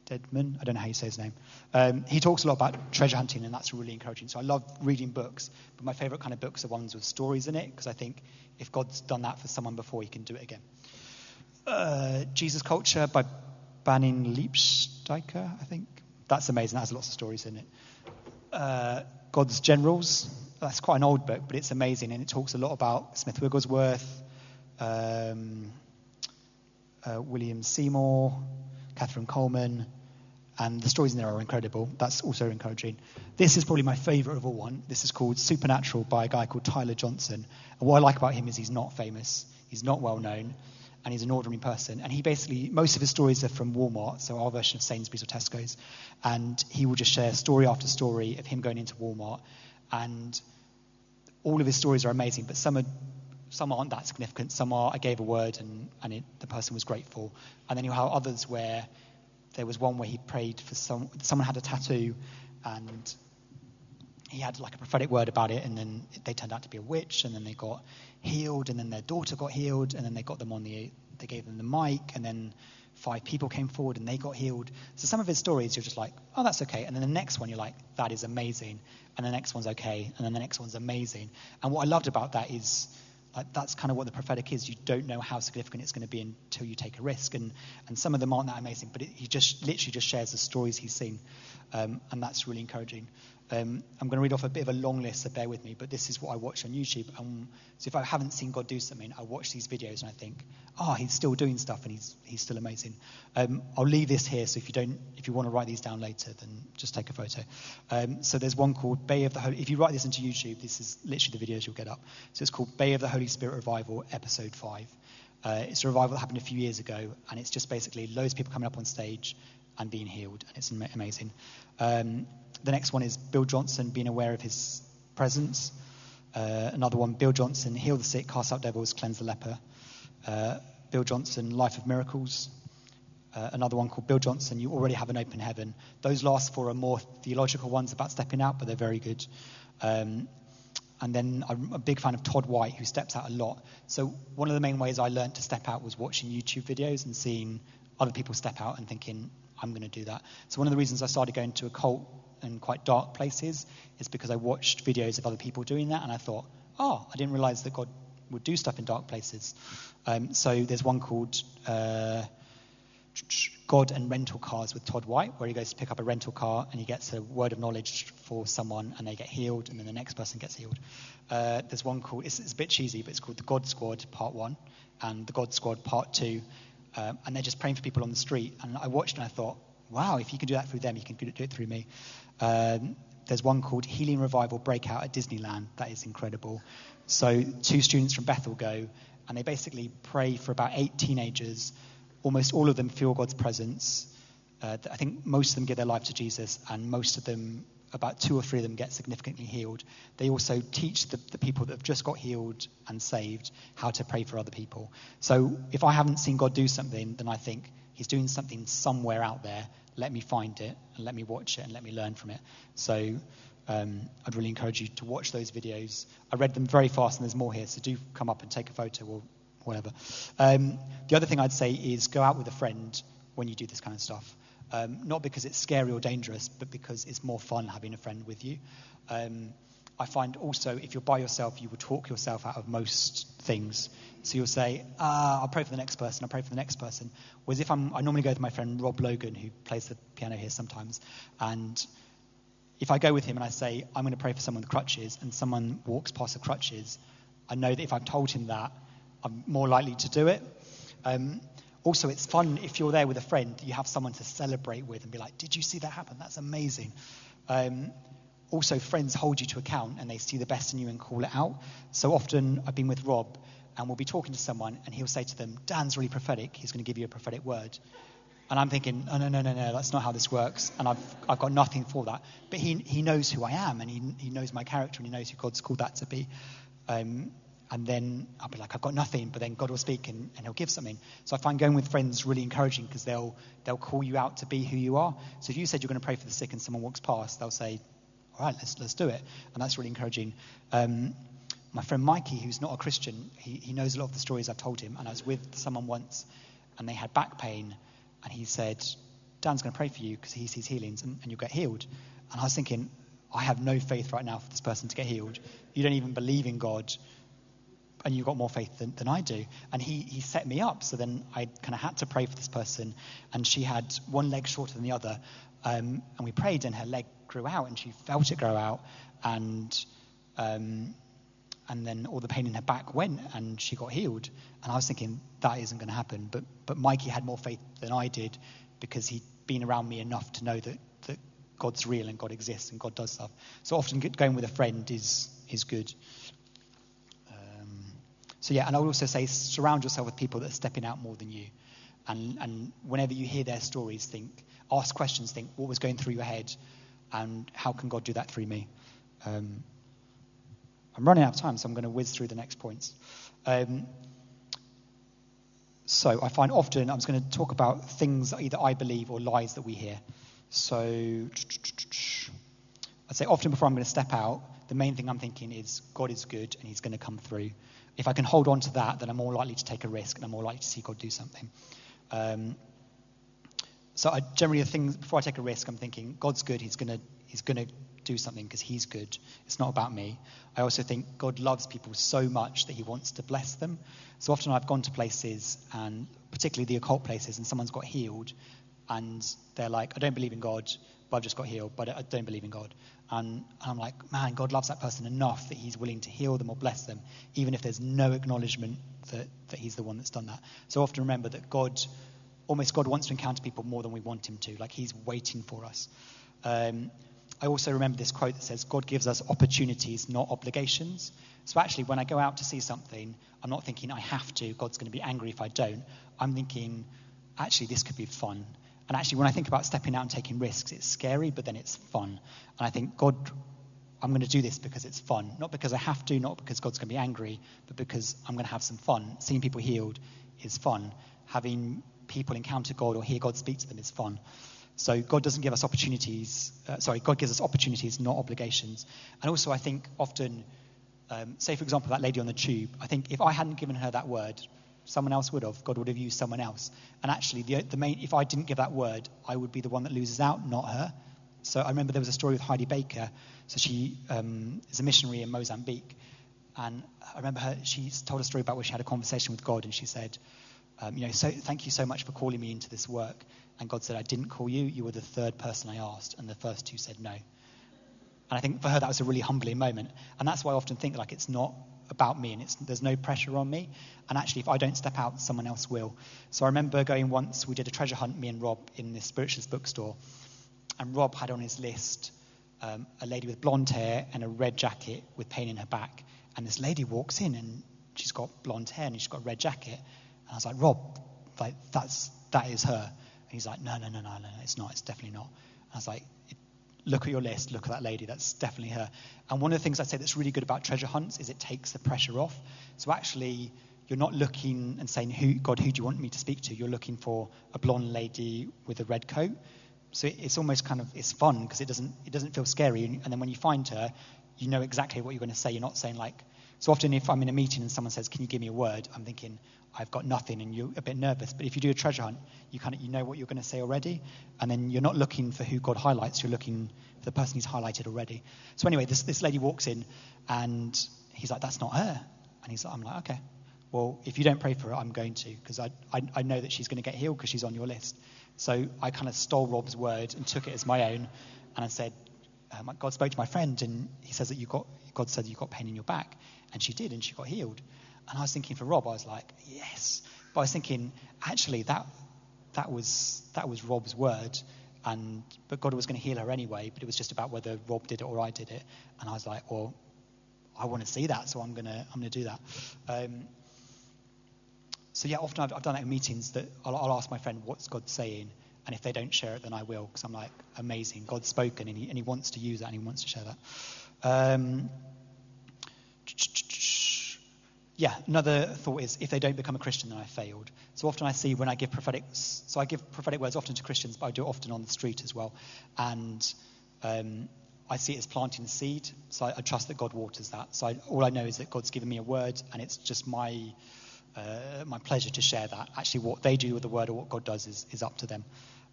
A: Dedmon. I don't know how you say his name. Um, he talks a lot about treasure hunting, and that's really encouraging. So I love reading books, but my favorite kind of books are ones with stories in it, because I think if God's done that for someone before, he can do it again. Uh, Jesus Culture by Banning Liebsteiger, I think. That's amazing. That has lots of stories in it. Uh, God's Generals. That's quite an old book, but it's amazing, and it talks a lot about Smith Wigglesworth. Um, uh, William Seymour, Kathryn Kuhlman, and the stories in there are incredible. That's also encouraging. This is probably my favorite of all one. This is called Supernatural by a guy called Tyler Johnson. And what I like about him is he's not famous, he's not well known, and he's an ordinary person. And he basically, most of his stories are from Walmart, so our version of Sainsbury's or Tesco's. And he will just share story after story of him going into Walmart. And all of his stories are amazing, but some are some aren't that significant. Some are, I gave a word and, and it, the person was grateful. And then you have others where there was one where he prayed for some, someone had a tattoo and he had like a prophetic word about it and then they turned out to be a witch and then they got healed and then their daughter got healed and then they got them on the, they gave them the mic and then five people came forward and they got healed. So some of his stories, you're just like, oh, that's okay. And then the next one, you're like, that is amazing. And the next one's okay. And then the next one's amazing. And what I loved about that is that's kind of what the prophetic is. You don't know how significant it's going to be until you take a risk, and and some of them aren't that amazing. But it, he just literally just shares the stories he's seen, um, and that's really encouraging. Um, I'm going to read off a bit of a long list, so bear with me. But this is what I watch on YouTube. Um, so if I haven't seen God do something, I watch these videos and I think, oh, he's still doing stuff and he's he's still amazing. Um, I'll leave this here. So if you don't, if you want to write these down later, then just take a photo. Um, so there's one called Bay of the Holy. If you write this into YouTube, this is literally the videos you'll get up. So it's called Bay of the Holy Spirit Revival, Episode Five. Uh, it's a revival that happened a few years ago, and it's just basically loads of people coming up on stage and being healed, and it's amazing. Um, the next one is Bill Johnson being aware of his presence. Uh, another one, Bill Johnson, heal the sick, cast out devils, cleanse the leper. Uh, Bill Johnson, life of miracles. Uh, another one called Bill Johnson, you already have an open heaven. Those last four are more theological ones about stepping out, but they're very good. Um, and then I'm a big fan of Todd White, who steps out a lot. So one of the main ways I learned to step out was watching YouTube videos and seeing other people step out and thinking, I'm going to do that. So one of the reasons I started going to occult and quite dark places is because I watched videos of other people doing that, and I thought, oh, I didn't realize that God would do stuff in dark places. Um, so there's one called uh, God and Rental Cars with Todd White, where he goes to pick up a rental car and he gets a word of knowledge for someone and they get healed, and then the next person gets healed. Uh, there's one called, it's, it's, a bit cheesy, but it's called the God Squad Part 1 and the God Squad Part 2. Um, and they're just praying for people on the street. And I watched and I thought, wow, if you can do that through them, you can do it through me. Um, there's one called Healing Revival Breakout at Disneyland. That is incredible. So, two students from Bethel go, and they basically pray for about eight teenagers. Almost all of them feel God's presence. uh, I think most of them give their life to Jesus, and most of them, about two or three of them, get significantly healed. They also teach the, the people that have just got healed and saved how to pray for other people. So if I haven't seen God do something, then I think He's doing something somewhere out there. Let me find it and let me watch it and let me learn from it. So um, I'd really encourage you to watch those videos. I read them very fast, and there's more here, so do come up and take a photo or whatever. Um, the other thing I'd say is go out with a friend when you do this kind of stuff. Um, not because it's scary or dangerous, but because it's more fun having a friend with you. I find also if you're by yourself, you will talk yourself out of most things. So you'll say, ah, I'll pray for the next person, I'll pray for the next person. Whereas if I'm, I normally go with my friend Rob Logan, who plays the piano here sometimes, and if I go with him and I say, I'm going to pray for someone with crutches, and someone walks past the crutches, I know that if I've told him that, I'm more likely to do it. Um, also, it's fun if you're there with a friend, you have someone to celebrate with and be like, Did you see that happen? That's amazing. Um, also, friends hold you to account and they see the best in you and call it out. So often, I've been with Rob and we'll be talking to someone and he'll say to them, Dan's really prophetic. He's going to give you a prophetic word. And I'm thinking, oh, no, no, no, no, that's not how this works. And I've, I've got nothing for that. But he, he knows who I am and he, he knows my character and he knows who God's called that to be. Um, and then I'll be like, I've got nothing, but then God will speak and, and He'll give something. So I find going with friends really encouraging because they'll they'll call you out to be who you are. So if you said you're going to pray for the sick and someone walks past, they'll say, All right, let's let's do it, and that's really encouraging. Um, my friend Mikey, who's not a Christian, he, he knows a lot of the stories I've told him. And I was with someone once, and they had back pain, and he said, Dan's going to pray for you because he sees healings, and, and you'll get healed. And I was thinking, I have no faith right now for this person to get healed. You don't even believe in God and you've got more faith than, than I do. And he, he set me up. So then I kind of had to pray for this person. And she had one leg shorter than the other. Um, and we prayed, and her leg grew out, and she felt it grow out. And, um, and then all the pain in her back went, and she got healed. And I was thinking, that isn't going to happen. But, but Mikey had more faith than I did because he'd been around me enough to know that, that God's real and God exists and God does stuff. So often going with a friend is, is good. So yeah, and I would also say surround yourself with people that are stepping out more than you. And, and whenever you hear their stories, think, ask questions, think what was going through your head, and how can God do that through me? Um, I'm running out of time, so I'm going to whiz through the next points. Um, so I find often I'm just going to talk about things that either I believe or lies that we hear. So I'd say often before I'm going to step out, the main thing I'm thinking is God is good and He's going to come through if I can hold on to that, then I'm more likely to take a risk and I'm more likely to see God do something. Um, so I generally, things before I take a risk, I'm thinking God's good. He's gonna He's gonna do something because He's good. It's not about me. I also think God loves people so much that He wants to bless them. So often I've gone to places and particularly the occult places, and someone's got healed, and they're like, I don't believe in God, but I've just got healed, but I don't believe in God. And, I'm like, man, God loves that person enough that he's willing to heal them or bless them, even if there's no acknowledgement that, that he's the one that's done that. So often remember that God, almost God wants to encounter people more than we want him to, like he's waiting for us. Um, I also remember this quote that says, God gives us opportunities, not obligations. So actually, when I go out to see something, I'm not thinking I have to, God's going to be angry if I don't. I'm thinking, actually, this could be fun. And actually, when I think about stepping out and taking risks, it's scary, but then it's fun. And I think, God, I'm going to do this because it's fun. Not because I have to, not because God's going to be angry, but because I'm going to have some fun. Seeing people healed is fun. Having people encounter God or hear God speak to them is fun. So God doesn't give us opportunities. Uh, sorry, God gives us opportunities, not obligations. And also, I think often, um, say for example, that lady on the tube. I think if I hadn't given her that word, Someone else would have. God would have used someone else. And actually, the, the main, if I didn't give that word, I would be the one that loses out, not her. So I remember there was a story with Heidi Baker. So she um, is a missionary in Mozambique. And I remember her, she told a story about where she had a conversation with God and she said, um, you know, so thank you so much for calling me into this work. And God said, I didn't call you. You were the third person I asked. And the first two said no. And I think for her, that was a really humbling moment. And that's why I often think like it's not about me and there's no pressure on me. And actually, if I don't step out, someone else will. So I remember going once, we did a treasure hunt, me and Rob, in this spiritualist bookstore. And Rob had on his list um, a lady with blonde hair and a red jacket with pain in her back. And this lady walks in and she's got blonde hair and she's got a red jacket. And I was like, Rob, like, that's, that is her. And he's like, no, no, no, no, no, it's not. It's definitely not. And I was like, look at your list, look at that lady, that's definitely her. And one of the things I say that's really good about treasure hunts is it takes the pressure off. So actually, you're not looking and saying, who, God, who do you want me to speak to? You're looking for a blonde lady with a red coat. So it's almost kind of, it's fun because it doesn't, it doesn't feel scary. And then when you find her, you know exactly what you're going to say. You're not saying like, so often if I'm in a meeting and someone says, can you give me a word? I'm thinking, I've got nothing and you're a bit nervous. But if you do a treasure hunt, you kind of, you know what you're going to say already. And then you're not looking for who God highlights. You're looking for the person he's highlighted already. So anyway, this, this lady walks in and he's like, that's not her. And he's like, I'm like, okay, well, if you don't pray for her, I'm going to, because I, I, I, know that she's going to get healed because she's on your list. So I kind of stole Rob's word and took it as my own. And I said, um, God spoke to my friend, and he says that you got, God said you got pain in your back. And she did, and she got healed. And I was thinking for Rob, I was like, yes. But I was thinking, actually, that, that, was, that was Rob's word. And, but God was going to heal her anyway, but it was just about whether Rob did it or I did it. And I was like, well, I want to see that, so I'm going to, I'm going to do that. Um, so yeah, often I've, I've, done that in meetings that I'll, I'll, ask my friend, what's God saying? And if they don't share it, then I will, because I'm like, amazing. God's spoken, and he, and he wants to use that, and he wants to share that. Um, yeah, another thought is if they don't become a Christian, then I failed. So often I see when I give prophetic, so I give prophetic words often to Christians, but I do it often on the street as well. And um, I see it as planting the seed. So I, I trust that God waters that. So I, all I know is that God's given me a word, and it's just my uh, my pleasure to share that. Actually, what they do with the word or what God does is, is up to them.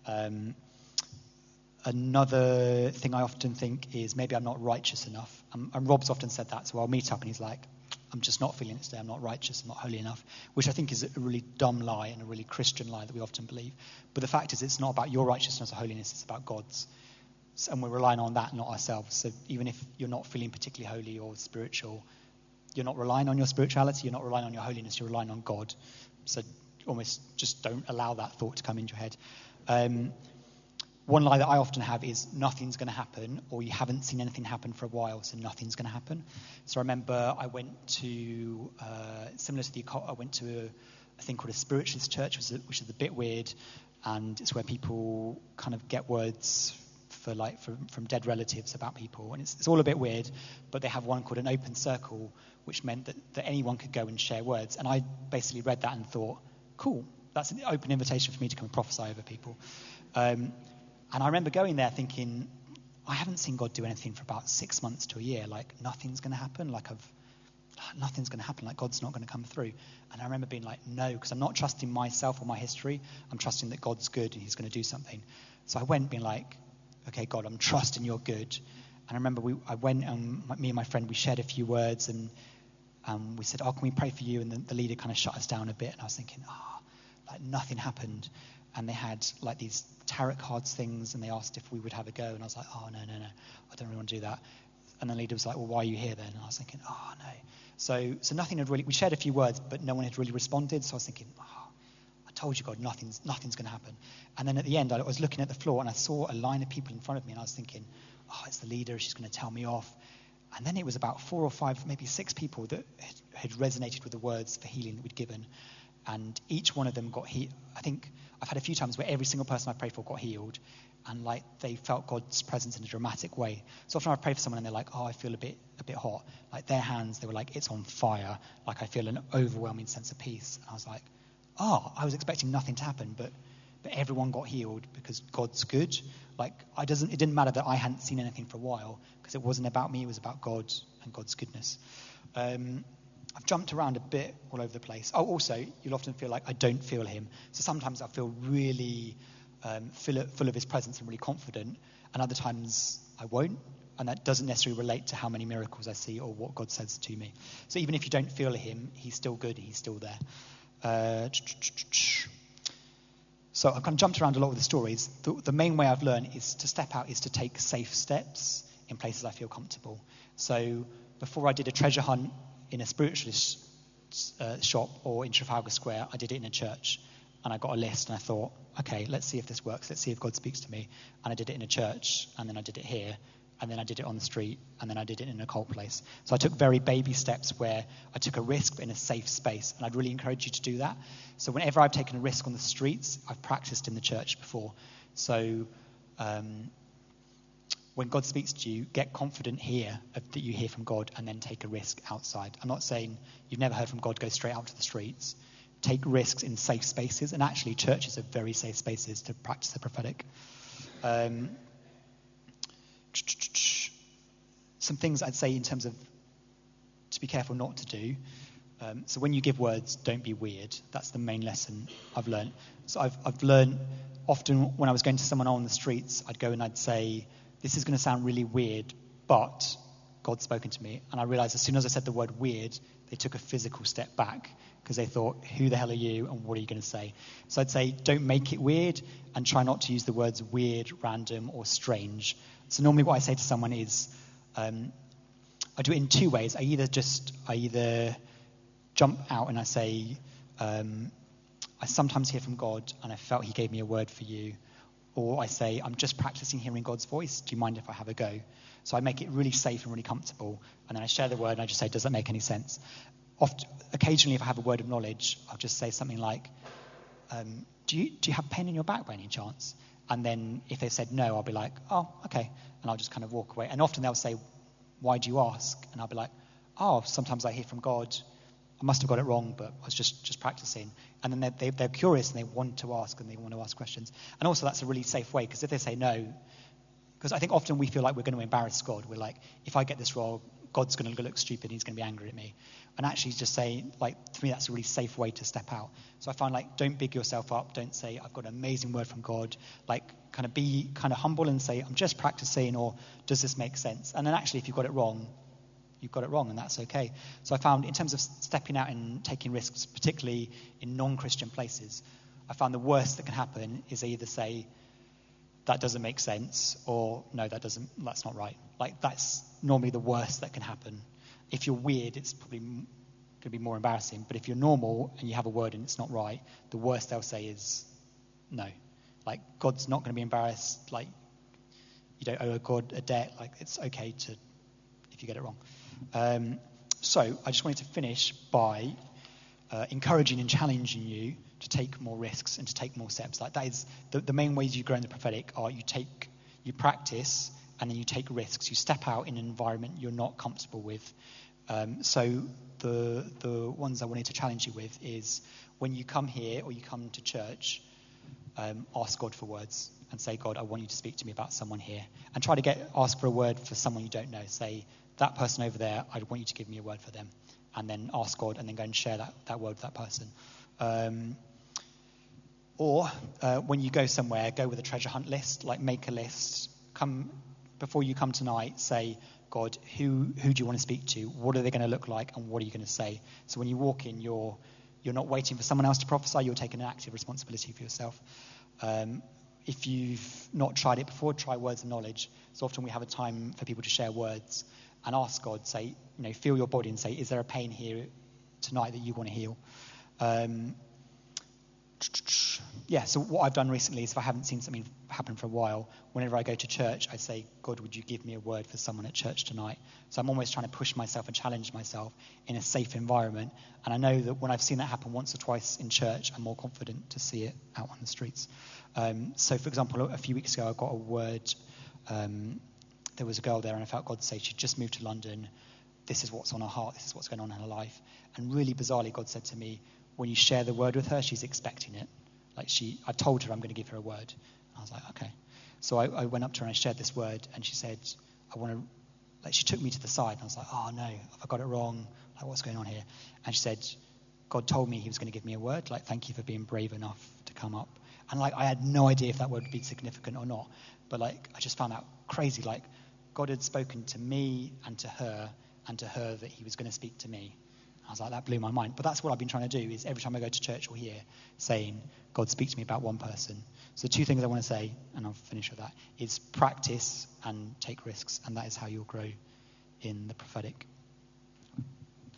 A: Um, another thing I often think is maybe I'm not righteous enough. Um, and Rob's often said that. So I'll meet up and he's like, I'm just not feeling it today. I'm not righteous. I'm not holy enough, which I think is a really dumb lie and a really Christian lie that we often believe. But the fact is, it's not about your righteousness or holiness. It's about God's. And we're relying on that, not ourselves. So even if you're not feeling particularly holy or spiritual, you're not relying on your spirituality, you're not relying on your holiness, you're relying on God. So almost just don't allow that thought to come into your head. Um, one lie that I often have is nothing's going to happen, or you haven't seen anything happen for a while, so nothing's going to happen. So I remember I went to, uh, similar to the occult, I went to a, a thing called a spiritualist church, which is, a, which is a bit weird, and it's where people kind of get words for like from, from dead relatives about people, and it's, it's all a bit weird. But they have one called an open circle, which meant that, that anyone could go and share words. And I basically read that and thought, cool, that's an open invitation for me to come and prophesy over people. Um, and I remember going there thinking, I haven't seen God do anything for about six months to a year. Like nothing's going to happen. Like I've nothing's going to happen. Like God's not going to come through. And I remember being like, no, because I'm not trusting myself or my history. I'm trusting that God's good and He's going to do something. So I went being like, okay, God, I'm trusting you're good. And I remember we, I went and me and my friend, we shared a few words and um, we said, oh, can we pray for you? And the, the leader kind of shut us down a bit. And I was thinking, oh, like nothing happened. And they had like these tarot cards things and they asked if we would have a go. And I was like, oh, no, no, no, I don't really want to do that. And the leader was like, well, why are you here then? And I was thinking, oh, no. So, so nothing had really, we shared a few words, but no one had really responded. So I was thinking, oh, I told you, God, nothing's, nothing's going to happen. And then at the end, I was looking at the floor and I saw a line of people in front of me and I was thinking, oh, it's the leader. She's going to tell me off. And then it was about four or five, maybe six people that had, resonated with the words for healing that we'd given. And each one of them got healed. I think I've had a few times where every single person I prayed for got healed. And like they felt God's presence in a dramatic way. So often I pray for someone and they're like, oh, I feel a bit, a bit hot. Like their hands, they were like, it's on fire. Like I feel an overwhelming sense of peace. And I was like, oh, I was expecting nothing to happen, but but everyone got healed because God's good. Like I doesn't, it didn't matter that I hadn't seen anything for a while because it wasn't about me; it was about God and God's goodness. Um, I've jumped around a bit all over the place. Oh, also, you'll often feel like I don't feel Him. So sometimes I feel really um, full, of, full of His presence and really confident, and other times I won't. And that doesn't necessarily relate to how many miracles I see or what God says to me. So even if you don't feel Him, He's still good. He's still there. Uh, so I've kind of jumped around a lot with the stories. The, the, main way I've learned is to step out is to take safe steps in places I feel comfortable. So before I did a treasure hunt in a spiritualist uh, shop or in Trafalgar Square, I did it in a church. And I got a list and I thought, okay, let's see if this works. Let's see if God speaks to me. And I did it in a church and then I did it here. And then I did it on the street, and then I did it in a cold place. So I took very baby steps where I took a risk but in a safe space, and I'd really encourage you to do that. So whenever I've taken a risk on the streets, I've practiced in the church before. So um, when God speaks to you, get confident here that you hear from God, and then take a risk outside. I'm not saying you've never heard from God, go straight out to the streets. Take risks in safe spaces, and actually, churches are very safe spaces to practice the prophetic. Um, some things I'd say in terms of to be careful not to do. Um, so when you give words, don't be weird. That's the main lesson I've learned. So I've, I've learned often when I was going to someone on the streets, I'd go and I'd say, this is going to sound really weird, but God's spoken to me. And I realized as soon as I said the word weird, they took a physical step back because they thought, who the hell are you and what are you going to say? So I'd say, don't make it weird and try not to use the words weird, random, or strange. So normally what I say to someone is, um, I do it in two ways. I either just, I either jump out and I say, um, I sometimes hear from God and I felt he gave me a word for you. Or I say, I'm just practicing hearing God's voice. Do you mind if I have a go? So I make it really safe and really comfortable. And then I share the word and I just say, Does that make any sense? Oft, occasionally, if I have a word of knowledge, I'll just say something like, um, do, you, do you have pain in your back by any chance? And then if they said no, I'll be like, oh, okay. And I'll just kind of walk away. And often they'll say, why do you ask? And I'll be like, oh, sometimes I hear from God. I must have got it wrong, but I was just, just practicing. And then they're, they, they are curious and they want to ask and they want to ask questions. And also, that's a really safe way because if they say no, because I think often we feel like we're going to embarrass God. We're like, if I get this wrong, God's going to look stupid. He's going to be angry at me. And actually, just say, like, to me, that's a really safe way to step out. So I find, like, don't big yourself up. Don't say, I've got an amazing word from God. Like, kind of be kind of humble and say, I'm just practicing, or does this make sense? And then actually, if you've got it wrong, you've got it wrong, and that's okay. So I found, in terms of stepping out and taking risks, particularly in non Christian places, I found the worst that can happen is either say, that doesn't make sense, or no, that doesn't, that's not right. Like, that's normally the worst that can happen. If you're weird, it's probably going to be more embarrassing. But if you're normal and you have a word and it's not right, the worst they'll say is no. Like, God's not going to be embarrassed. Like, you don't owe a God a debt. Like, it's okay to, if you get it wrong. Um, so, I just wanted to finish by uh, encouraging and challenging you to take more risks and to take more steps. Like, that is the, the main ways you grow in the prophetic are you take, you practice, and then you take risks. You step out in an environment you're not comfortable with. Um, so the the ones I wanted to challenge you with is when you come here or you come to church, um, ask God for words and say, God, I want you to speak to me about someone here, and try to get ask for a word for someone you don't know. Say that person over there, I want you to give me a word for them, and then ask God, and then go and share that that word with that person. Um, or uh, when you go somewhere, go with a treasure hunt list, like make a list. Come before you come tonight, say, God, who, who do you want to speak to? What are they going to look like? And what are you going to say? So when you walk in, you're, you're not waiting for someone else to prophesy, you're taking an active responsibility for yourself. Um, if you've not tried it before, try words of knowledge. So often we have a time for people to share words and ask God, say, you know, feel your body and say, is there a pain here tonight that you want to heal? Um, yeah, so what I've done recently is if I haven't seen something happen for a while, whenever I go to church, I say, God, would you give me a word for someone at church tonight? So I'm almost trying to push myself and challenge myself in a safe environment. And I know that when I've seen that happen once or twice in church, I'm more confident to see it out on the streets. Um, so, for example, a few weeks ago, I got a word. Um, there was a girl there, and I felt God say she'd just moved to London. This is what's on her heart. This is what's going on in her life. And really bizarrely, God said to me, when you share the word with her, she's expecting it. Like she, I told her I'm going to give her a word. I was like, okay. So I, I went up to her and I shared this word, and she said, I want to. Like she took me to the side, and I was like, oh no, I got it wrong? Like what's going on here? And she said, God told me He was going to give me a word. Like thank you for being brave enough to come up. And like I had no idea if that word would be significant or not, but like I just found that crazy. Like God had spoken to me and to her, and to her that He was going to speak to me. I was like, that blew my mind. But that's what I've been trying to do is every time I go to church or here, saying, God, speak to me about one person. So two things I want to say, and I'll finish with that, is practice and take risks. And that is how you'll grow in the prophetic.